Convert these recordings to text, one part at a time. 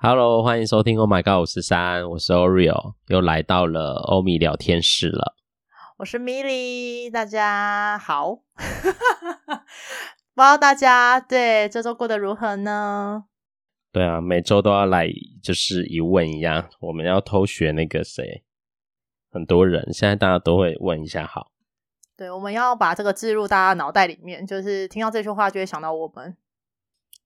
Hello，欢迎收听 Oh My God 543，我是 Oreo，又来到了欧米聊天室了。我是 Milly，大家好。不知道大家对这周过得如何呢？对啊，每周都要来就是一问一样，我们要偷学那个谁，很多人现在大家都会问一下好。对，我们要把这个置入大家脑袋里面，就是听到这句话就会想到我们。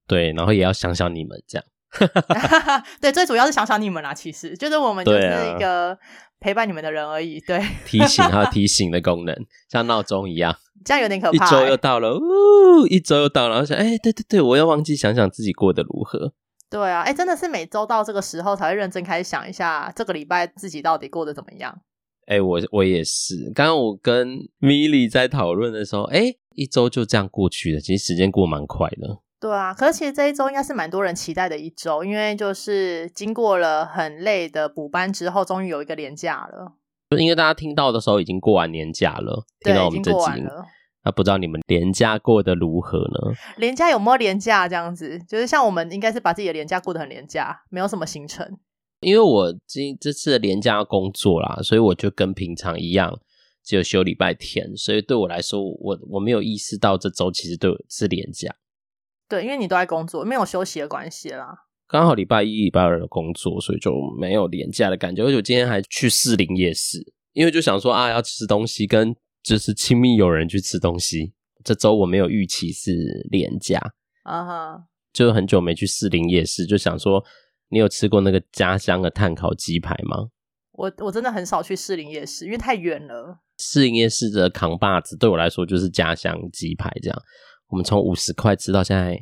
对，然后也要想想你们这样。对，最主要是想想你们啦。其实就是我们就是一个陪伴你们的人而已。对，提醒还有 提醒的功能，像闹钟一样，这样有点可怕、欸。一周又到了，呜，一周又到了，然后想，哎、欸，对对对，我要忘记想想自己过得如何。对啊，哎、欸，真的是每周到这个时候才会认真开始想一下，这个礼拜自己到底过得怎么样。哎、欸，我我也是，刚刚我跟 Milly 在讨论的时候，哎、欸，一周就这样过去了，其实时间过蛮快的。对啊，可是其实这一周应该是蛮多人期待的一周，因为就是经过了很累的补班之后，终于有一个年假了。就因为大家听到的时候已经过完年假了，听到我们这集，那不知道你们年假过得如何呢？年假有没有年假这样子？就是像我们应该是把自己的年假过得很连假，没有什么行程。因为我今这次的年假要工作啦，所以我就跟平常一样，只有休礼拜天，所以对我来说，我我没有意识到这周其实对我是连假。对，因为你都在工作，没有休息的关系啦。刚好礼拜一、礼拜二的工作，所以就没有廉价的感觉。而且我今天还去士林夜市，因为就想说啊，要吃东西，跟就是亲密友人去吃东西。这周我没有预期是廉价啊哈，uh huh. 就很久没去士林夜市，就想说，你有吃过那个家乡的炭烤鸡排吗？我我真的很少去士林夜市，因为太远了。士林夜市的扛把子对我来说就是家乡鸡排这样。我们从五十块吃到现在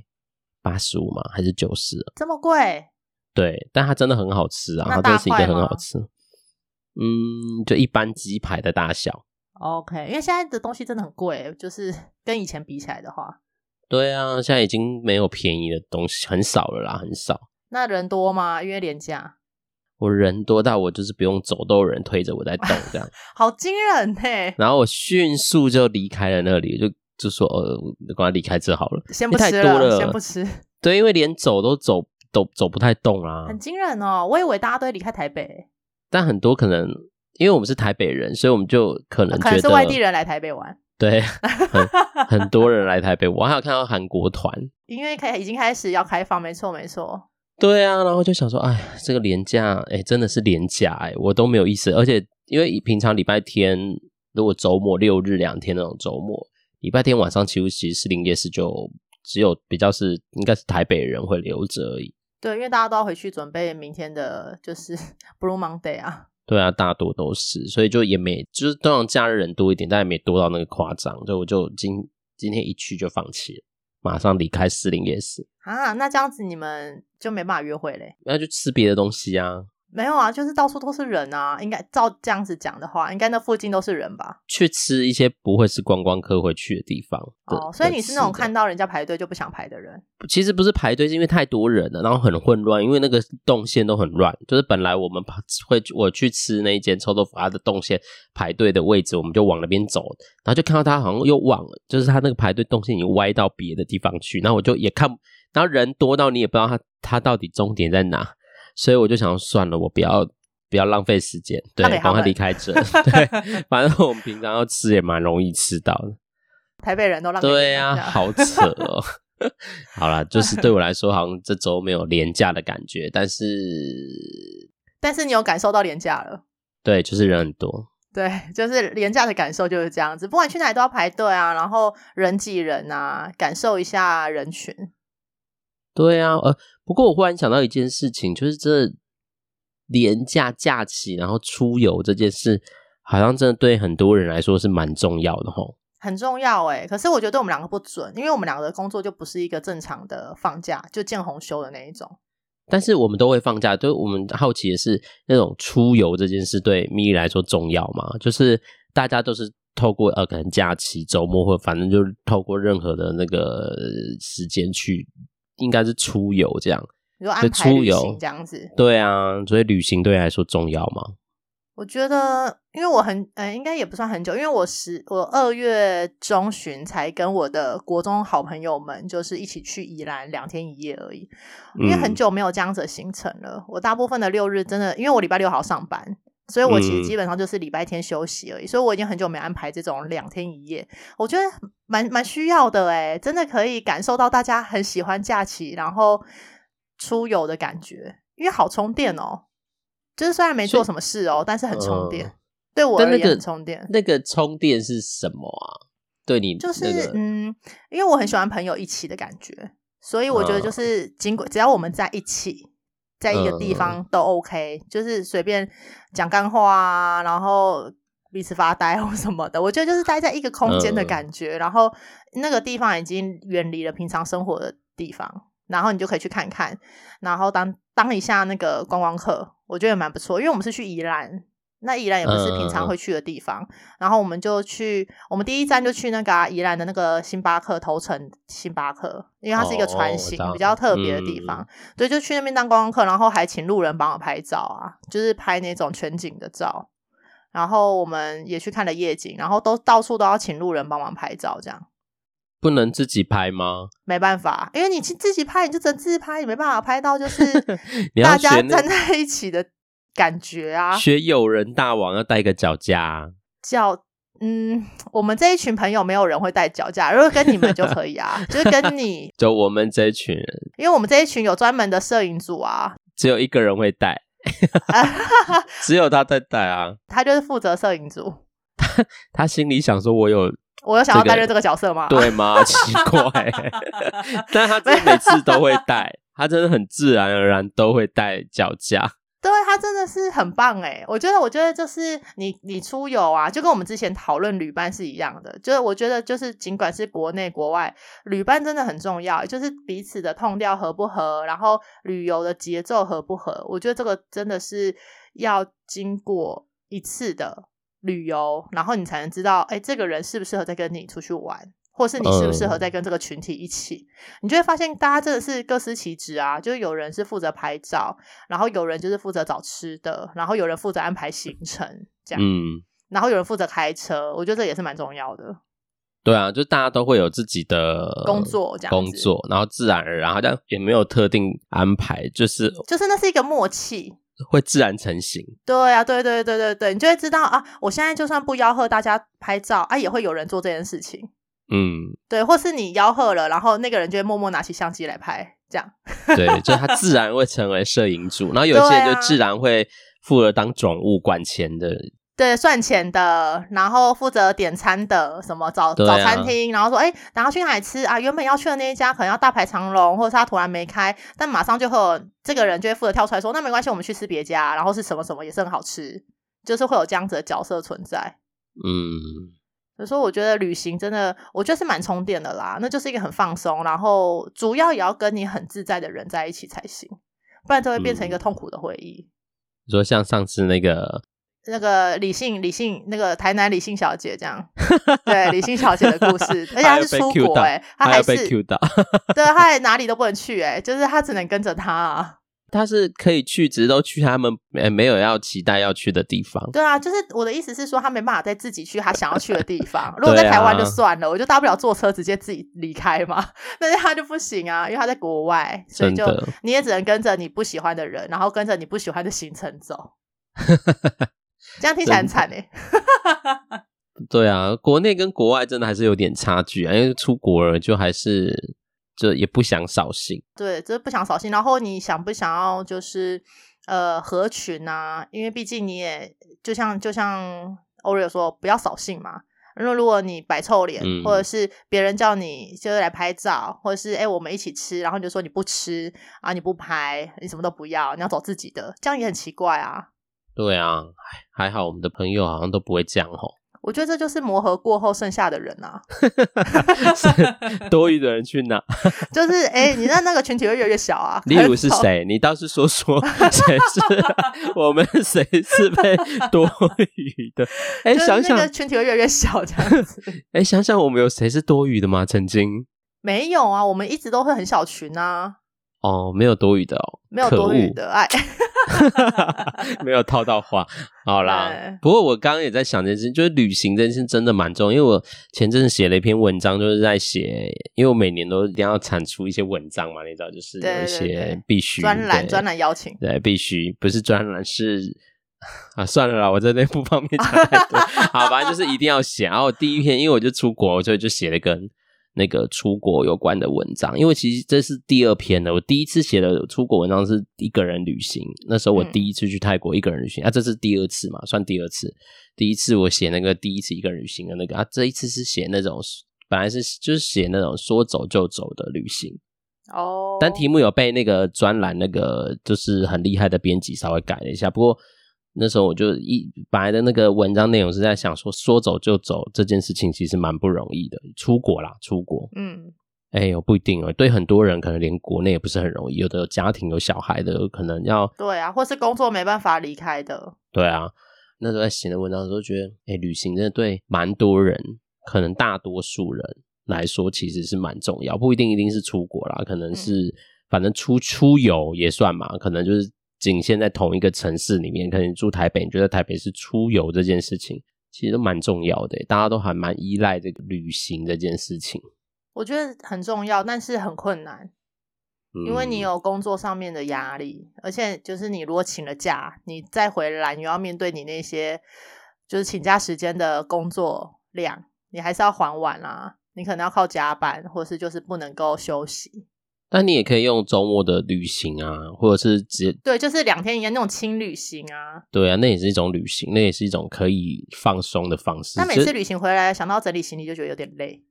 八十五嘛？还是九十？这么贵？对，但它真的很好吃啊！它真的是一个很好吃。嗯，就一般鸡排的大小。OK，因为现在的东西真的很贵，就是跟以前比起来的话。对啊，现在已经没有便宜的东西，很少了啦，很少。那人多吗？因为廉价。我人多到我就是不用走，都有人推着我在动，这样。好惊人嘿！然后我迅速就离开了那里，就。就说呃，赶快离开这好了，先不吃了，先不吃。对，因为连走都走都走不太动啊，很惊人哦。我以为大家都会离开台北，但很多可能因为我们是台北人，所以我们就可能觉得可能是外地人来台北玩。对，很很多人来台北，我还有看到韩国团，因为开已经开始要开放，没错没错。对啊，然后就想说，哎，这个连假，哎，真的是廉价，哎，我都没有意思。而且因为平常礼拜天，如果周末六日两天那种周末。礼拜天晚上其实其实士林夜市就只有比较是应该是台北人会留着而已。对，因为大家都要回去准备明天的，就是 Blue Monday 啊。对啊，大多都是，所以就也没就是通常假日人多一点，但也没多到那个夸张。所以我就今今天一去就放弃了，马上离开士林夜市啊。那这样子你们就没办法约会嘞？那就吃别的东西啊。没有啊，就是到处都是人啊。应该照这样子讲的话，应该那附近都是人吧？去吃一些不会是观光客会去的地方。哦，所以你是那种看到人家排队就不想排的人？其实不是排队，是因为太多人了，然后很混乱。因为那个动线都很乱，就是本来我们会我去吃那一间臭豆腐，它的动线排队的位置，我们就往那边走，然后就看到他好像又往，就是他那个排队动线已经歪到别的地方去，然后我就也看，然后人多到你也不知道他他到底终点在哪。所以我就想算了，我不要不要浪费时间，对，赶快离开这。对，反正我们平常要吃也蛮容易吃到的。台北人都浪费。对呀、啊，好扯哦。好啦，就是对我来说，好像这周没有廉价的感觉，但是 但是你有感受到廉价了？对，就是人很多。对，就是廉价的感受就是这样子，不管去哪里都要排队啊，然后人挤人啊，感受一下人群。对啊，呃。不过我忽然想到一件事情，就是这连假假期，然后出游这件事，好像真的对很多人来说是蛮重要的吼。很重要诶，可是我觉得对我们两个不准，因为我们两个的工作就不是一个正常的放假，就见红休的那一种。但是我们都会放假，就我们好奇的是，那种出游这件事对 Milly 来说重要吗？就是大家都是透过呃可能假期、周末，或反正就是透过任何的那个时间去。应该是出游这样，就出游这样子。对啊，所以旅行对你来说重要吗？我觉得，因为我很，呃，应该也不算很久，因为我十，我二月中旬才跟我的国中好朋友们，就是一起去宜兰两天一夜而已。因为很久没有这样子的行程了，我大部分的六日真的，因为我礼拜六还要上班，所以我其实基本上就是礼拜天休息而已。所以我已经很久没安排这种两天一夜，我觉得蛮蛮需要的诶，真的可以感受到大家很喜欢假期，然后出游的感觉，因为好充电哦。就是虽然没做什么事哦，但是很充电。呃、对我而言，很充电。那个充电是什么啊？对你就是、那个、嗯，因为我很喜欢朋友一起的感觉，所以我觉得就是尽管只要我们在一起，在一个地方都 OK，、呃、就是随便讲干话啊，然后彼此发呆 或什么的。我觉得就是待在一个空间的感觉，呃、然后那个地方已经远离了平常生活的地方，然后你就可以去看看，然后当当一下那个观光客。我觉得也蛮不错，因为我们是去宜兰，那宜兰也不是平常会去的地方，嗯、然后我们就去，我们第一站就去那个、啊、宜兰的那个星巴克头城星巴克，因为它是一个船型、哦、比较特别的地方，对、嗯，就去那边当观光客，然后还请路人帮我拍照啊，就是拍那种全景的照，然后我们也去看了夜景，然后都到处都要请路人帮忙拍照，这样。不能自己拍吗？没办法，因为你去自己拍，你就只能自拍，也没办法拍到就是 大家站在一起的感觉啊。学友人大王要带个脚架，脚嗯，我们这一群朋友没有人会带脚架，如果跟你们就可以啊，就是跟你 就我们这一群人，因为我们这一群有专门的摄影组啊，只有一个人会带，只有他在带啊，他就是负责摄影组，他他心里想说，我有。我有想要担任这个角色吗？这个、对吗？奇怪，但他真的每次都会带，他真的很自然而然都会带脚架。他真的是很棒诶，我觉得，我觉得就是你你出游啊，就跟我们之前讨论旅伴是一样的。就是我觉得，就是尽管是国内国外，旅伴真的很重要，就是彼此的痛调合不合，然后旅游的节奏合不合。我觉得这个真的是要经过一次的。旅游，然后你才能知道，哎，这个人适不适合再跟你出去玩，或是你适不适合再跟这个群体一起，嗯、你就会发现大家真的是各司其职啊，就是有人是负责拍照，然后有人就是负责找吃的，然后有人负责安排行程，这样，嗯，然后有人负责开车，我觉得这也是蛮重要的。对啊，就大家都会有自己的工作，这样工作，然后自然而然好像也没有特定安排，就是就是那是一个默契。会自然成型，对啊，对对对对对，你就会知道啊，我现在就算不吆喝大家拍照啊，也会有人做这件事情，嗯，对，或是你吆喝了，然后那个人就会默默拿起相机来拍，这样，对，就他自然会成为摄影组，然后有些人就自然会负责当总务管钱的。对，算钱的，然后负责点餐的，什么早、啊、早餐厅，然后说，哎，然后去哪里吃啊？原本要去的那一家可能要大排长龙，或者是他突然没开，但马上就会有这个人就会负责跳出来说，那没关系，我们去吃别家，然后是什么什么也是很好吃，就是会有这样子的角色存在。嗯，所以说我觉得旅行真的，我觉得是蛮充电的啦，那就是一个很放松，然后主要也要跟你很自在的人在一起才行，不然就会变成一个痛苦的回忆。你、嗯、说像上次那个。那个李姓李姓那个台南李姓小姐这样，对李姓小姐的故事，而且她是出国哎、欸，她还是被 Q 到，对，她还哪里都不能去哎、欸，就是她只能跟着他啊。她是可以去，只是都去他们没有要期待要去的地方。对啊，就是我的意思是说，他没办法再自己去他想要去的地方。如果在台湾就算了，我就大不了坐车直接自己离开嘛。但是他就不行啊，因为他在国外，所以就你也只能跟着你不喜欢的人，然后跟着你不喜欢的行程走。这样听起来很惨哎，对啊，国内跟国外真的还是有点差距啊，因为出国了就还是就也不想扫兴，对，就是不想扫兴。然后你想不想要就是呃合群啊？因为毕竟你也就像就像 Oreo 说，不要扫兴嘛。因为如果你摆臭脸，嗯，或者是别人叫你就是来拍照，或者是哎我们一起吃，然后你就说你不吃啊，你不拍，你什么都不要，你要走自己的，这样也很奇怪啊。对啊，还好我们的朋友好像都不会这样吼。我觉得这就是磨合过后剩下的人啊，多余的人去哪？就是哎，你那那个群体会越来越小啊。例如是谁？你倒是说说谁是我们谁是被多余的？哎，想想，那个群体会越来越小这样子。哎，想想我们有谁是多余的吗？曾经没有啊，我们一直都会很小群啊。哦，没有多余的哦，没有多余的爱。没有套到话，好啦。不过我刚刚也在想这件事，就是旅行这件事真的蛮重要。因为我前阵子写了一篇文章，就是在写，因为我每年都一定要产出一些文章嘛，你知道，就是有一些必须专栏专栏邀请，对，必须不是专栏是 啊，算了啦，我在那不方便讲太多。好，反正就是一定要写。然后第一篇，因为我就出国，所以就写了一个。那个出国有关的文章，因为其实这是第二篇了。我第一次写的出国文章是一个人旅行，那时候我第一次去泰国一个人旅行、嗯、啊，这是第二次嘛，算第二次。第一次我写那个第一次一个人旅行的那个啊，这一次是写那种本来是就是写那种说走就走的旅行哦，但题目有被那个专栏那个就是很厉害的编辑稍微改了一下，不过。那时候我就一本来的那个文章内容是在想说，说走就走这件事情其实蛮不容易的，出国啦，出国，嗯，哎呦不一定哦，对很多人可能连国内也不是很容易，有的有家庭有小孩的可能要，对啊，或是工作没办法离开的，对啊，那时候在写的文章的时候觉得，哎，旅行真的对蛮多人，可能大多数人来说其实是蛮重要，不一定一定是出国啦，可能是、嗯、反正出出游也算嘛，可能就是。仅限在同一个城市里面，可能住台北，你觉得台北是出游这件事情，其实都蛮重要的，大家都还蛮依赖这个旅行这件事情。我觉得很重要，但是很困难，因为你有工作上面的压力，嗯、而且就是你如果请了假，你再回来，你要面对你那些就是请假时间的工作量，你还是要还完啦，你可能要靠加班，或是就是不能够休息。那你也可以用周末的旅行啊，或者是直接对，就是两天一夜那种轻旅行啊。对啊，那也是一种旅行，那也是一种可以放松的方式。那每次旅行回来，想到整理行李就觉得有点累。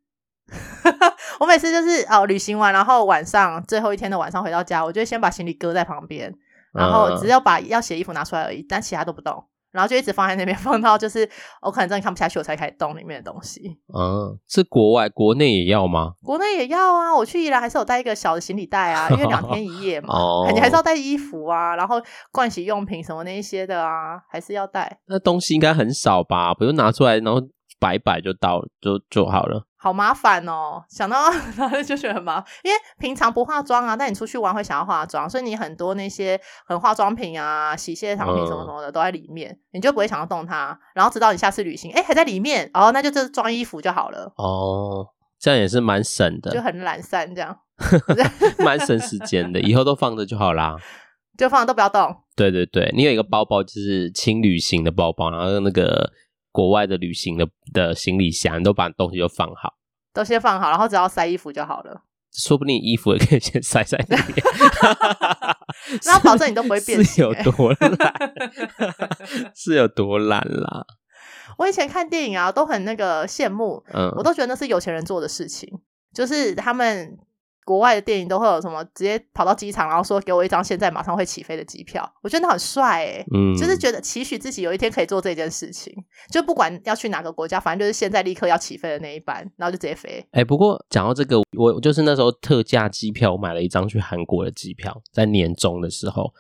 我每次就是哦，旅行完然后晚上最后一天的晚上回到家，我就先把行李搁在旁边，然后只要把要写衣服拿出来而已，但其他都不动。然后就一直放在那边，放到就是我可能真的看不下去，我才开始动里面的东西。嗯，是国外，国内也要吗？国内也要啊！我去宜兰还是有带一个小的行李袋啊，因为两天一夜嘛，哦、你还是要带衣服啊，然后盥洗用品什么那一些的啊，还是要带。那东西应该很少吧？不用拿出来，然后摆摆就到就就好了。好麻烦哦，想到 然后就觉得很麻烦，因为平常不化妆啊，但你出去玩会想要化妆，所以你很多那些很化妆品啊、洗卸产品什么什么的都在里面，嗯、你就不会想要动它，然后直到你下次旅行，哎，还在里面，哦，那就这装衣服就好了。哦，这样也是蛮省的，就很懒散这样 蛮省时间的，以后都放着就好啦，就放着都不要动。对对对，你有一个包包就是轻旅行的包包，然后那个。国外的旅行的的行李箱，你都把东西都放好，都先放好，然后只要塞衣服就好了。说不定衣服也可以先塞在里面，那保证你都不会变 是有多懒，是有多懒啦。我以前看电影啊，都很那个羡慕，嗯，我都觉得那是有钱人做的事情，就是他们。国外的电影都会有什么？直接跑到机场，然后说给我一张现在马上会起飞的机票，我觉得那很帅哎、欸，嗯，就是觉得期许自己有一天可以做这件事情，就不管要去哪个国家，反正就是现在立刻要起飞的那一班，然后就直接飞。哎、欸，不过讲到这个，我就是那时候特价机票，我买了一张去韩国的机票，在年终的时候，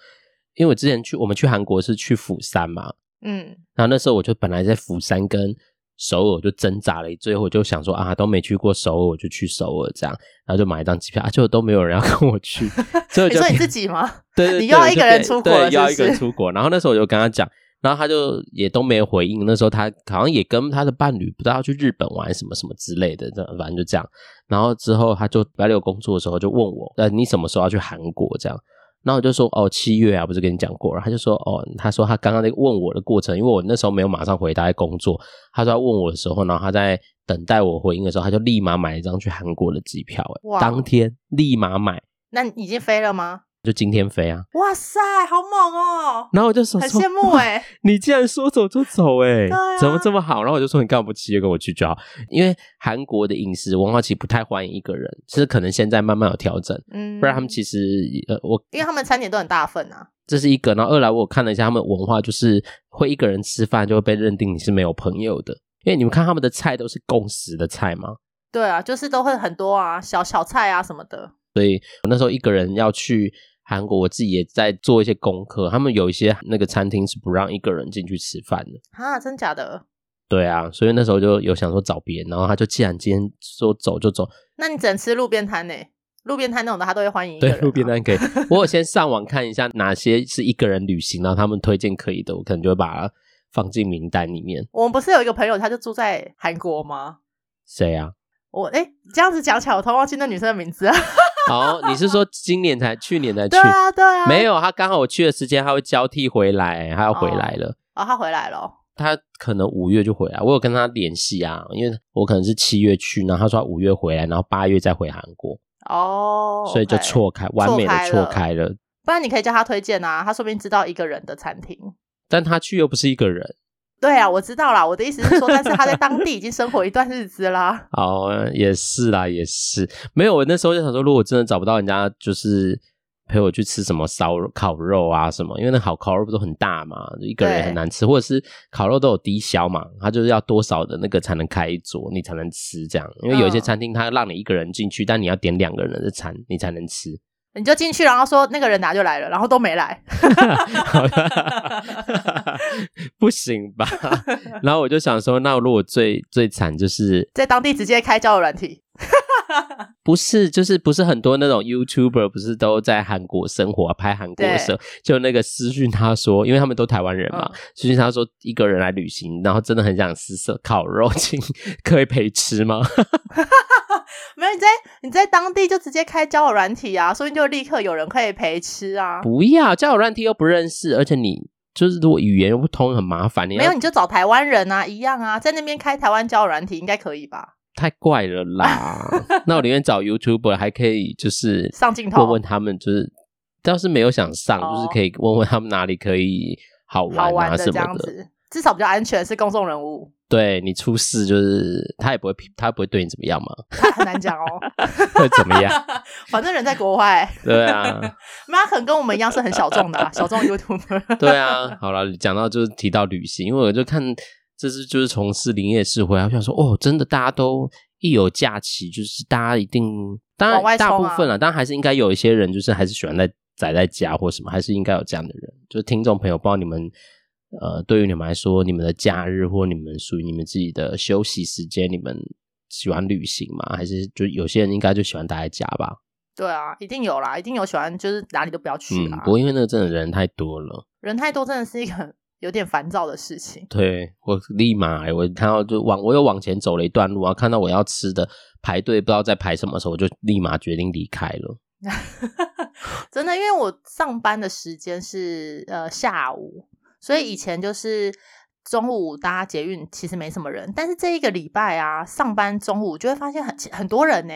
因为我之前去我们去韩国是去釜山嘛，嗯，然后那时候我就本来在釜山跟。首尔就挣扎了，最后就想说啊，都没去过首尔，我就去首尔这样，然后就买一张机票，啊，就都没有人要跟我去，所以我就你说你自己吗？对，对，对，你又要一个人出国是是？对，要一个人出国。然后那时候我就跟他讲，然后他就也都没有回应。那时候他好像也跟他的伴侣不知道要去日本玩什么什么之类的，这反正就这样。然后之后他就礼拜六工作的时候就问我，呃，你什么时候要去韩国这样？然后我就说哦，七月啊，不是跟你讲过？然后他就说哦，他说他刚刚那个问我的过程，因为我那时候没有马上回答，在工作。他说他问我的时候，然后他在等待我回应的时候，他就立马买一张去韩国的机票，哎，当天立马买。那你已经飞了吗？就今天飞啊！哇塞，好猛哦！然后我就说，很羡慕哎、欸，你竟然说走就走哎、欸，啊、怎么这么好？然后我就说，你干嘛不直接跟我去就好？因为韩国的饮食文化其实不太欢迎一个人，其实可能现在慢慢有调整，嗯，不然他们其实呃，我因为他们餐点都很大份啊，这是一个。然后二来我看了一下他们文化，就是会一个人吃饭就会被认定你是没有朋友的，因为你们看他们的菜都是共识的菜吗？对啊，就是都会很多啊，小小菜啊什么的。所以我那时候一个人要去。韩国我自己也在做一些功课，他们有一些那个餐厅是不让一个人进去吃饭的啊，真假的？对啊，所以那时候就有想说找别人，然后他就既然今天说走就走，那你只能吃路边摊呢？路边摊那种的，他都会欢迎、啊。对，路边摊可以。我有先上网看一下哪些是一个人旅行，然后他们推荐可以的，我可能就会把它放进名单里面。我们不是有一个朋友，他就住在韩国吗？谁啊？我哎，这样子讲起来，我突然忘记那女生的名字了。哦，你是说今年才去年才去？对啊，对啊。没有，他刚好我去的时间，他会交替回来，他要回来了。哦，哦他回来了。他可能五月就回来，我有跟他联系啊，因为我可能是七月去，然后他说他五月回来，然后八月再回韩国。哦，所以就错开，完美的错开了。不然你可以叫他推荐啊，他说不定知道一个人的餐厅。但他去又不是一个人。对啊，我知道啦。我的意思是说，但是他在当地已经生活一段日子啦。哦，也是啦，也是。没有，我那时候就想说，如果真的找不到人家，就是。陪我去吃什么烧烤肉啊什么？因为那好烤肉不都很大嘛，一个人很难吃，或者是烤肉都有低消嘛，他就是要多少的那个才能开一桌，你才能吃这样。因为有一些餐厅他让你一个人进去，但你要点两个人的餐，你才能吃。你就进去，然后说那个人拿就来了，然后都没来，不行吧？然后我就想说，那如果最最惨就是 在当地直接开交友软体。不是，就是不是很多那种 YouTuber 不是都在韩国生活、啊、拍韩国的时候，就那个私讯他说，因为他们都台湾人嘛，私、嗯、讯他说一个人来旅行，然后真的很想吃色烤肉，请可以陪吃吗？没有，你在你在当地就直接开交友软体啊，所以就立刻有人可以陪吃啊。不要交友软体又不认识，而且你就是如果语言又不通很麻烦。你没有你就找台湾人啊，一样啊，在那边开台湾交友软体应该可以吧？太怪了啦！那我宁愿找 YouTuber，还可以就是上镜头问问他们，就是倒是没有想上，就是可以问问他们哪里可以好玩啊什么的，至少比较安全，是公众人物。对你出事，就是他也不会，他不会对你怎么样嘛？他很难讲哦，会怎么样？反正人在国外。对啊，那可能跟我们一样是很小众的、啊，小众 YouTuber。对啊，好了，讲到就是提到旅行，因为我就看。这是就是从事林业事回来，我想说哦，真的大家都一有假期，就是大家一定当然大部分了，当然还是应该有一些人，就是还是喜欢在宅在家或什么，还是应该有这样的人。就是听众朋友，不知道你们呃，对于你们来说，你们的假日或你们属于你们自己的休息时间，你们喜欢旅行吗？还是就有些人应该就喜欢待在家吧？对啊，一定有啦，一定有喜欢，就是哪里都不要去啦。嗯，不过因为那个真的人太多了，人太多真的是一个。有点烦躁的事情，对，我立马，我看到就往我又往前走了一段路啊，看到我要吃的排队，不知道在排什么时候，我就立马决定离开了。真的，因为我上班的时间是呃下午，所以以前就是中午搭捷运其实没什么人，但是这一个礼拜啊，上班中午就会发现很很多人呢，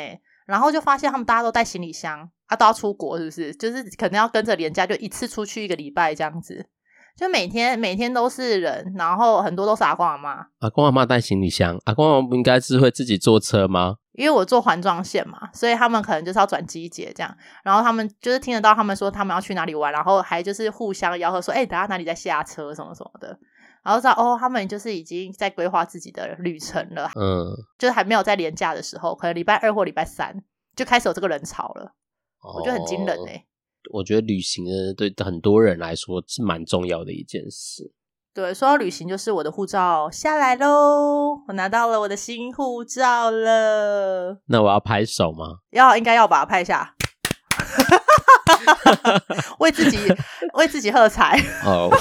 然后就发现他们大家都带行李箱，啊都要出国是不是？就是可能要跟着连假，就一次出去一个礼拜这样子。就每天每天都是人，然后很多都是阿公阿妈。阿公阿妈带行李箱，阿公阿妈不应该是会自己坐车吗？因为我坐环状线嘛，所以他们可能就是要转机节这样。然后他们就是听得到他们说他们要去哪里玩，然后还就是互相吆喝说：“哎、欸，等下哪里再下车什么什么的。”然后知道哦，他们就是已经在规划自己的旅程了。嗯，就是还没有在连假的时候，可能礼拜二或礼拜三就开始有这个人潮了。哦、我觉得很惊人哎、欸。我觉得旅行呢，对很多人来说是蛮重要的一件事。对，说到旅行，就是我的护照下来喽，我拿到了我的新护照了。那我要拍手吗？要，应该要把它拍一下，为自己为自己喝彩。哦，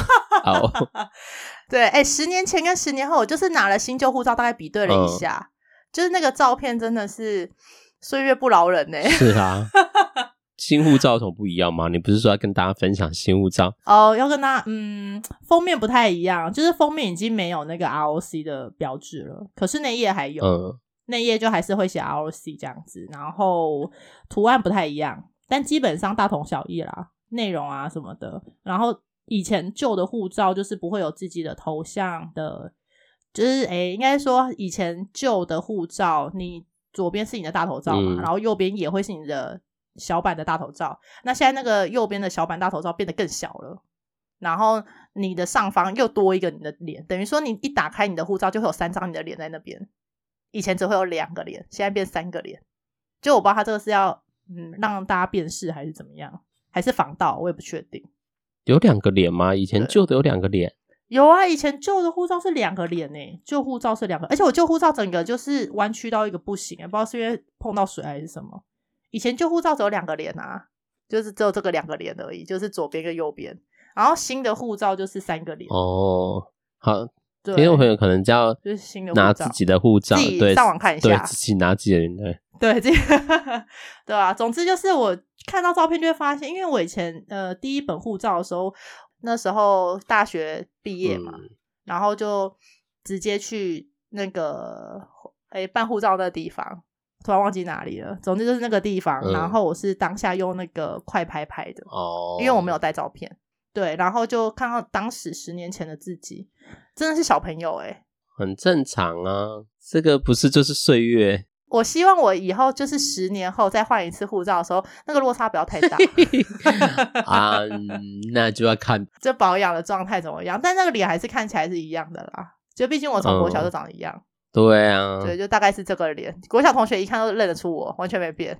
好。对，哎，十年前跟十年后，我就是拿了新旧护照，大概比对了一下，嗯、就是那个照片真的是岁月不饶人呢。是啊。新护照有什么不一样吗？你不是说要跟大家分享新护照？哦，要跟大家，嗯，封面不太一样，就是封面已经没有那个 ROC 的标志了，可是内页还有，嗯，内页就还是会写 ROC 这样子，然后图案不太一样，但基本上大同小异啦，内容啊什么的。然后以前旧的护照就是不会有自己的头像的，就是诶，应该说以前旧的护照，你左边是你的大头照嘛，嗯，然后右边也会是你的。小版的大头照，那现在那个右边的小版大头照变得更小了，然后你的上方又多一个你的脸，等于说你一打开你的护照就会有三张你的脸在那边，以前只会有两个脸，现在变三个脸。就我不知道他这个是要嗯让大家辨识还是怎么样，还是防盗，我也不确定。有两个脸吗？以前旧的有两个脸？有啊，以前旧的护照是两个脸诶，旧护照是两个，而且我旧护照整个就是弯曲到一个不行，不知道是因为碰到水还是什么。以前旧护照只有两个脸啊，就是只有这个两个脸而已，就是左边跟右边。然后新的护照就是三个脸。哦，好，听众朋友可能就要就是新的拿自己的护照，对，上网看一下，对，自己拿自己的脸，对。对，这 个对啊，总之就是我看到照片就会发现，因为我以前呃第一本护照的时候，那时候大学毕业嘛，嗯、然后就直接去那个诶办护照的地方，突然忘记哪里了。总之就是那个地方，嗯、然后我是当下用那个快拍拍的哦，因为我没有带照片。对，然后就看到当时十年前的自己，真的是小朋友诶，很正常啊，这个不是就是岁月。我希望我以后就是十年后再换一次护照的时候，那个落差不要太大 啊。那就要看这保养的状态怎么样，但那个脸还是看起来是一样的啦。就毕竟我从国小就长得一样。嗯、对啊，对，就大概是这个脸。国小同学一看都认得出我，完全没变，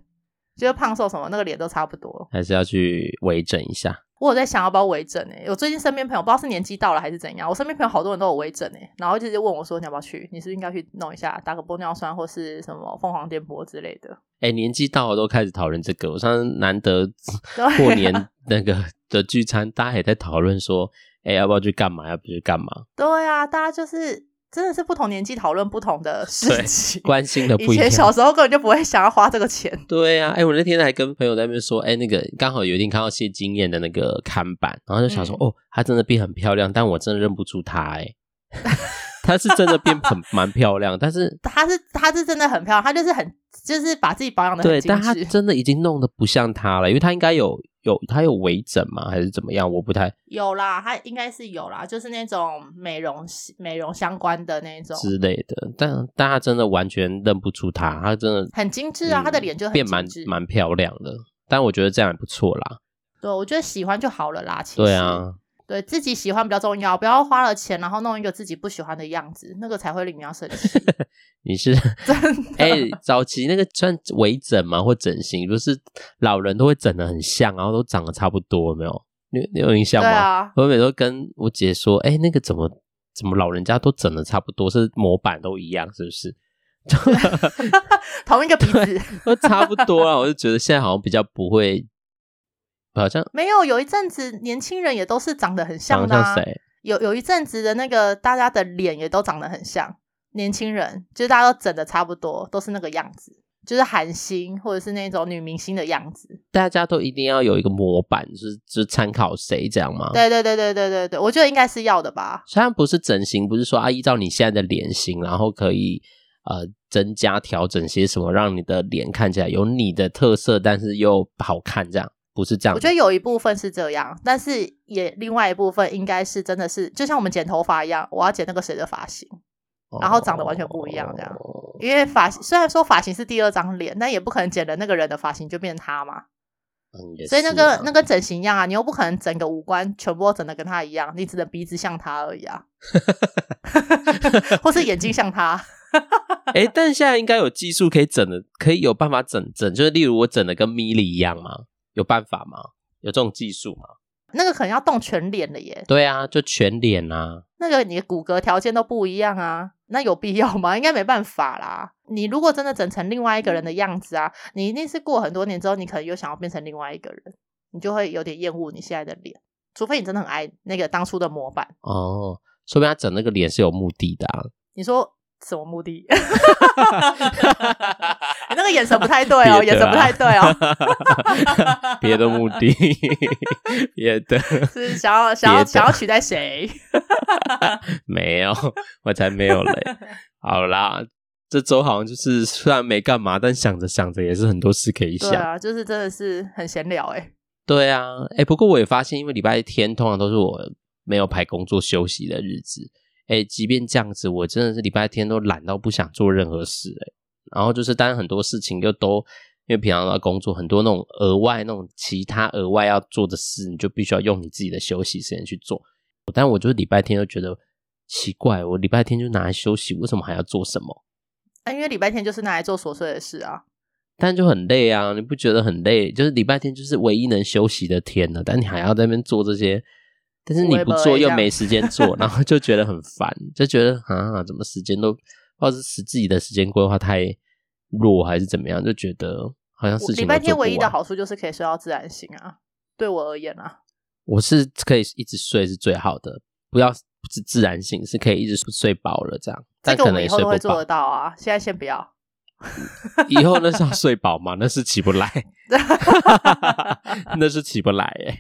就是胖瘦什么那个脸都差不多。还是要去微整一下。我有在想要不要微整诶，我最近身边朋友不知道是年纪到了还是怎样，我身边朋友好多人都有微整诶，然后就直接问我说，你要不要去？你是不是应该去弄一下，打个玻尿酸或是什么凤凰电波之类的？诶，年纪到了都开始讨论这个，我上次难得 过年那个的聚餐，大家也在讨论说，哎，要不要去干嘛？要不要去干嘛？对啊，大家就是。真的是不同年纪讨论不同的事情，关心的不一样。以前小时候根本就不会想要花这个钱。对啊，哎、欸，我那天还跟朋友在那边说，哎、欸，那个刚好有一天看到谢金燕的那个看板，然后就想说，嗯、哦，她真的变很漂亮，但我真的认不出她，哎，她是真的变很蛮漂亮，但是她是她是真的很漂亮，她就是很就是把自己保养的对，但他真的已经弄得不像他了，因为他应该有。有他有微整吗？还是怎么样？我不太有啦，他应该是有啦，就是那种美容美容相关的那种之类的。但但他真的完全认不出他，他真的很精致啊，嗯、他的脸就很变蛮蛮漂亮的。但我觉得这样也不错啦。对，我觉得喜欢就好了啦。其实对啊。对自己喜欢比较重要，不要花了钱，然后弄一个自己不喜欢的样子，那个才会令你要生气。你是真的？哎、欸，早期那个算微整嘛？或整形，不是老人都会整的很像，然后都长得差不多，有没有？你你有印象吗？啊、我每次都跟我姐说，哎、欸，那个怎么怎么老人家都整的差不多，是模板都一样，是不是？同一个鼻子都差不多啊！我就觉得现在好像比较不会。好像没有，有一阵子年轻人也都是长得很像的、啊。谁？有有一阵子的那个大家的脸也都长得很像，年轻人就是大家都整的差不多，都是那个样子，就是韩星或者是那种女明星的样子。大家都一定要有一个模板，就是就是参考谁这样吗？对对对对对对对，我觉得应该是要的吧。虽然不是整形，不是说啊，依照你现在的脸型，然后可以呃增加调整些什么，让你的脸看起来有你的特色，但是又好看这样。不是这样，我觉得有一部分是这样，但是也另外一部分应该是真的是，就像我们剪头发一样，我要剪那个谁的发型，然后长得完全不一样这样。哦、因为发型虽然说发型是第二张脸，但也不可能剪了那个人的发型就变成他嘛。嗯，所以那个、啊、那个整形一样啊，你又不可能整个五官全部都整的跟他一样，你只能鼻子像他而已啊，或是眼睛像他。哎、欸，但是现在应该有技术可以整的，可以有办法整整，就是例如我整的跟米莉一样吗？有办法吗？有这种技术吗？那个可能要动全脸的耶。对啊，就全脸啊。那个你的骨骼条件都不一样啊，那有必要吗？应该没办法啦。你如果真的整成另外一个人的样子啊，你一定是过很多年之后，你可能又想要变成另外一个人，你就会有点厌恶你现在的脸。除非你真的很爱那个当初的模板哦，说明他整那个脸是有目的的啊。你说。什么目的？你那个眼神不太对哦，眼神不太对哦。别的目的，别的是想要想要想要取代谁？没有，我才没有嘞。好啦，这周好像就是虽然没干嘛，但想着想着也是很多事可以想。对啊，就是真的是很闲聊哎。对啊，哎，不过我也发现，因为礼拜天通常都是我没有排工作休息的日子。哎，即便这样子，我真的是礼拜天都懒到不想做任何事哎。然后就是，当然很多事情又都因为平常要工作，很多那种额外那种其他额外要做的事，你就必须要用你自己的休息时间去做。但我就是礼拜天就觉得奇怪，我礼拜天就拿来休息，为什么还要做什么？啊，因为礼拜天就是拿来做琐碎的事啊。但就很累啊，你不觉得很累？就是礼拜天就是唯一能休息的天了，但你还要在那边做这些。但是你不做又没时间做，然后就觉得很烦，就觉得啊，怎么时间都，或者是使自己的时间规划太弱，还是怎么样，就觉得好像事情。礼拜天唯一的好处就是可以睡到自然醒啊，对我而言啊，我是可以一直睡是最好的，不要是自然醒，是可以一直睡饱了这样。但可能也睡不饱。这个我们以后都会做得到啊，现在先不要。以后那 是要睡饱吗？那是起不来，那是起不来哎。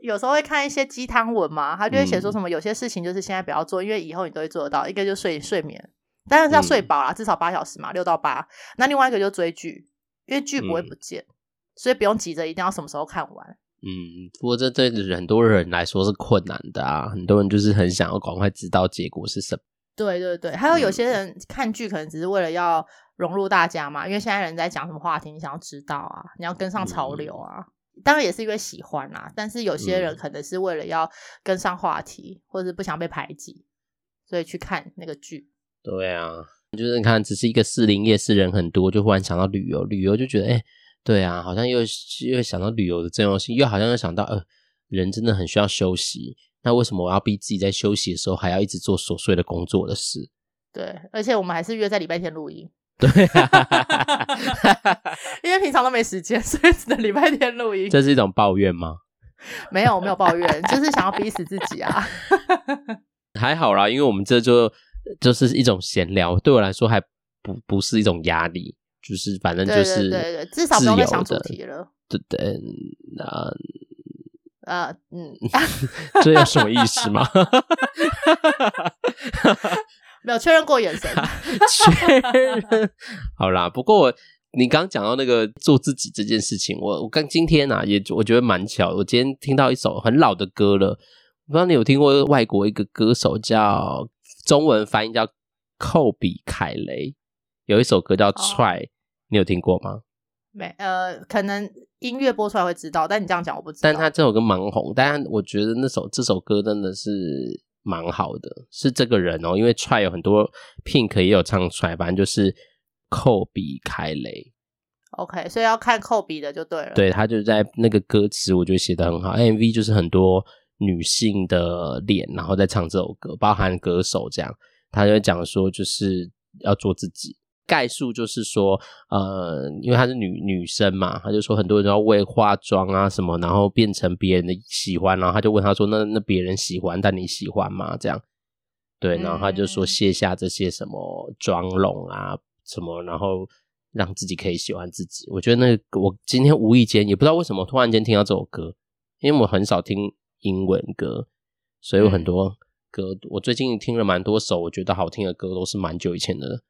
有时候会看一些鸡汤文嘛，他就会写说什么，有些事情就是现在不要做，因为以后你都会做得到。一个就睡睡眠，当然是要睡饱啦，至少八小时嘛，六到八。那另外一个就追剧，因为剧不会不见，嗯、所以不用急着一定要什么时候看完。嗯，不过这对很多人来说是困难的啊，很多人就是很想要赶快知道结果是什么。对对对，还有有些人看剧可能只是为了要。融入大家嘛，因为现在人在讲什么话题，你想要知道啊，你要跟上潮流啊。嗯、当然也是因为喜欢啦、啊，但是有些人可能是为了要跟上话题，嗯、或者是不想被排挤，所以去看那个剧。对啊，就是你看，只是一个士林夜市人很多，就忽然想到旅游，旅游就觉得，哎、欸，对啊，好像又又想到旅游的重要性，又好像又想到，呃，人真的很需要休息。那为什么我要逼自己在休息的时候还要一直做琐碎的工作的事？对，而且我们还是约在礼拜天录音。对啊，因为平常都没时间，所以只能礼拜天录音。这是一种抱怨吗？没有，我没有抱怨，就是想要逼死自己啊。还好啦，因为我们这就就是一种闲聊，对我来说还不不是一种压力，就是反正就是对对对，至少不用再想主题了。对对，那呃嗯，这有什么意思吗？没有确认过眼神，确认好啦。不过我你刚讲到那个做自己这件事情，我我刚今天啊也我觉得蛮巧。我今天听到一首很老的歌了，我不知道你有听过外国一个歌手叫中文翻译叫寇比凯雷，有一首歌叫《Try》，你有听过吗？没，呃，可能音乐播出来会知道，但你这样讲我不知道。但他这首歌蛮红，但我觉得那首这首歌真的是。蛮好的，是这个人哦，因为 Try 有很多 Pink 也有唱 Try，反正就是寇比凯雷。OK，所以要看寇比的就对了。对，他就在那个歌词，我觉得写的很好。MV 就是很多女性的脸，然后再唱这首歌，包含歌手这样，他就讲说就是要做自己。概述就是说，呃，因为她是女女生嘛，她就说很多人要为化妆啊什么，然后变成别人的喜欢，然后他就问她说，那那别人喜欢，但你喜欢吗？这样，对，然后他就说卸下这些什么妆容啊什么，然后让自己可以喜欢自己。我觉得那个我今天无意间也不知道为什么突然间听到这首歌，因为我很少听英文歌，所以有很多歌，我最近听了蛮多首，我觉得好听的歌都是蛮久以前的。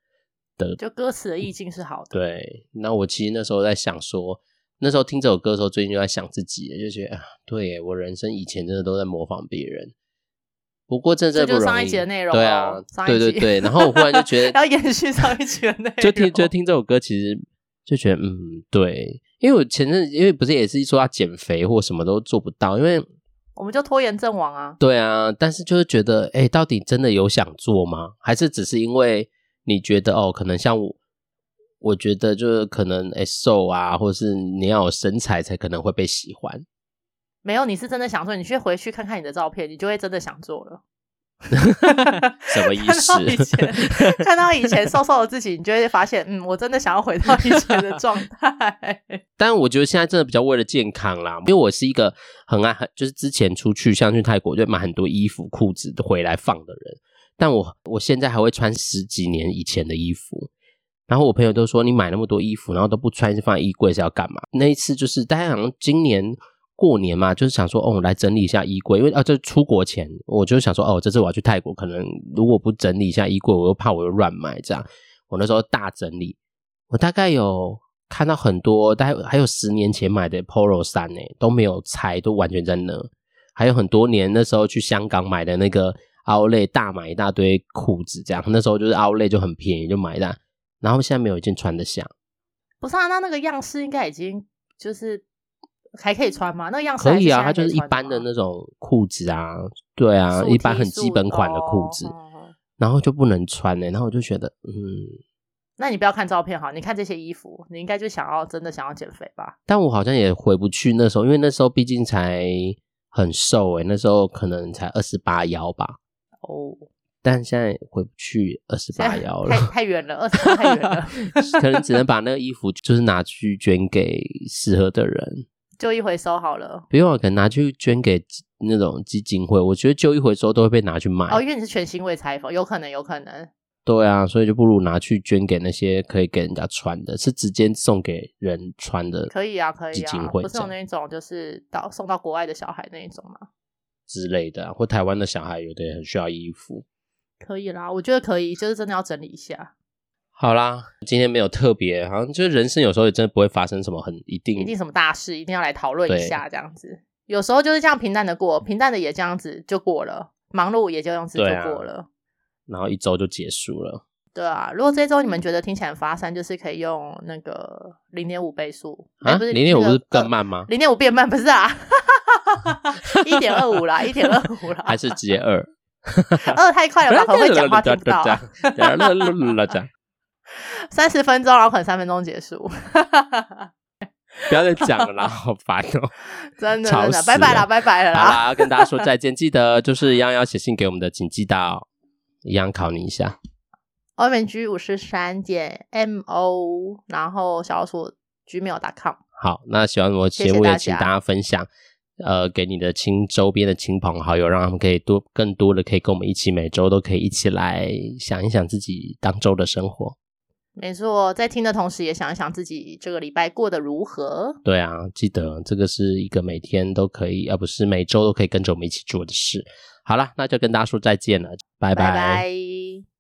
的就歌词的意境是好的。对，那我其实那时候在想说，那时候听这首歌的时候，最近就在想自己，就觉得啊，对我人生以前真的都在模仿别人。不过真正不容易。就上一集的内容，对啊，对对对。然后我忽然就觉 得要延续上一集的内容，就听就听这首歌，其实就觉得嗯，对，因为我前阵因为不是也是说要减肥或什么都做不到，因为我们就拖延症王啊。对啊，但是就是觉得，哎，到底真的有想做吗？还是只是因为？你觉得哦，可能像我，我觉得就是可能哎瘦啊，或者是你要有身材才可能会被喜欢。没有，你是真的想做，你去回去看看你的照片，你就会真的想做了。什么意思？看到以前，看到以前瘦瘦的自己，你就会发现，嗯，我真的想要回到以前的状态。但我觉得现在真的比较为了健康啦，因为我是一个很爱很就是之前出去像去泰国就买很多衣服裤子回来放的人。但我我现在还会穿十几年以前的衣服，然后我朋友都说，你买那么多衣服，然后都不穿，放在衣柜是要干嘛？那一次就是大家好像今年过年嘛，就是想说哦，我来整理一下衣柜，因为啊，这出国前我就想说哦，这次我要去泰国，可能如果不整理一下衣柜，我又怕我又乱买这样。我那时候大整理，我大概有看到很多，大概还有十年前买的 Polo 衫呢，都没有拆，都完全在那。还有很多年那时候去香港买的那个。Outlet 大买一大堆裤子，这样那时候就是 Outlet 就很便宜，就买的。然后现在没有一件穿得下。不是啊，那那个样式应该已经就是还可以穿吗？那个样式可以啊，它就是一般的那种裤子啊，对啊，一般很基本款的裤子，哦、然后就不能穿呢、欸。然后我就觉得，嗯，那你不要看照片哈，你看这些衣服，你应该就想要真的想要减肥吧？但我好像也回不去那时候，因为那时候毕竟才很瘦诶、欸，那时候可能才二十八腰吧。哦，但现在回不去二十八幺了，太太远了，二十八太远了，可能只能把那个衣服就是拿去捐给适合的人，旧衣回收好了。不用啊，可能拿去捐给那种基金会。我觉得旧衣回收都会被拿去卖哦，因为你是全新未拆封，有可能，有可能。对啊，所以就不如拿去捐给那些可以给人家穿的，是直接送给人穿的。可以啊，可以啊，不是有那种就是到送到国外的小孩那一种吗？之类的，或台湾的小孩有的很需要衣服。可以啦，我觉得可以，就是真的要整理一下。好啦，今天没有特别，好像就是人生有时候也真的不会发生什么很一定一定什么大事，一定要来讨论一下这样子。有时候就是这样平淡的过，平淡的也这样子就过了，忙碌也就这样子就过了。然后一周就结束了。对啊，如果这周你们觉得听起来很发散，就是可以用那个零点五倍速。啊，不是零点五不是更慢吗？零点五变慢不是啊？一点二五啦，一点二五啦，还是直接二？二太快了吧，很会讲话听不到。三十分钟，然后可能三分钟结束。不要再讲了啦，好烦哦！真的真的，拜拜啦，拜拜了啦！好啦，跟大家说再见，记得就是一样要写信给我们的，请寄到。一样考你一下，omg 五十三点 mo，然后小老鼠 gmail.com。好，那喜欢我节目也请大家分享，呃，给你的亲周边的亲朋好友，让他们可以多更多的可以跟我们一起，每周都可以一起来想一想自己当周的生活。没错，在听的同时也想一想自己这个礼拜过得如何。对啊，记得这个是一个每天都可以，而不是每周都可以跟着我们一起做的事。好了，那就跟大家说再见了，拜拜。拜拜。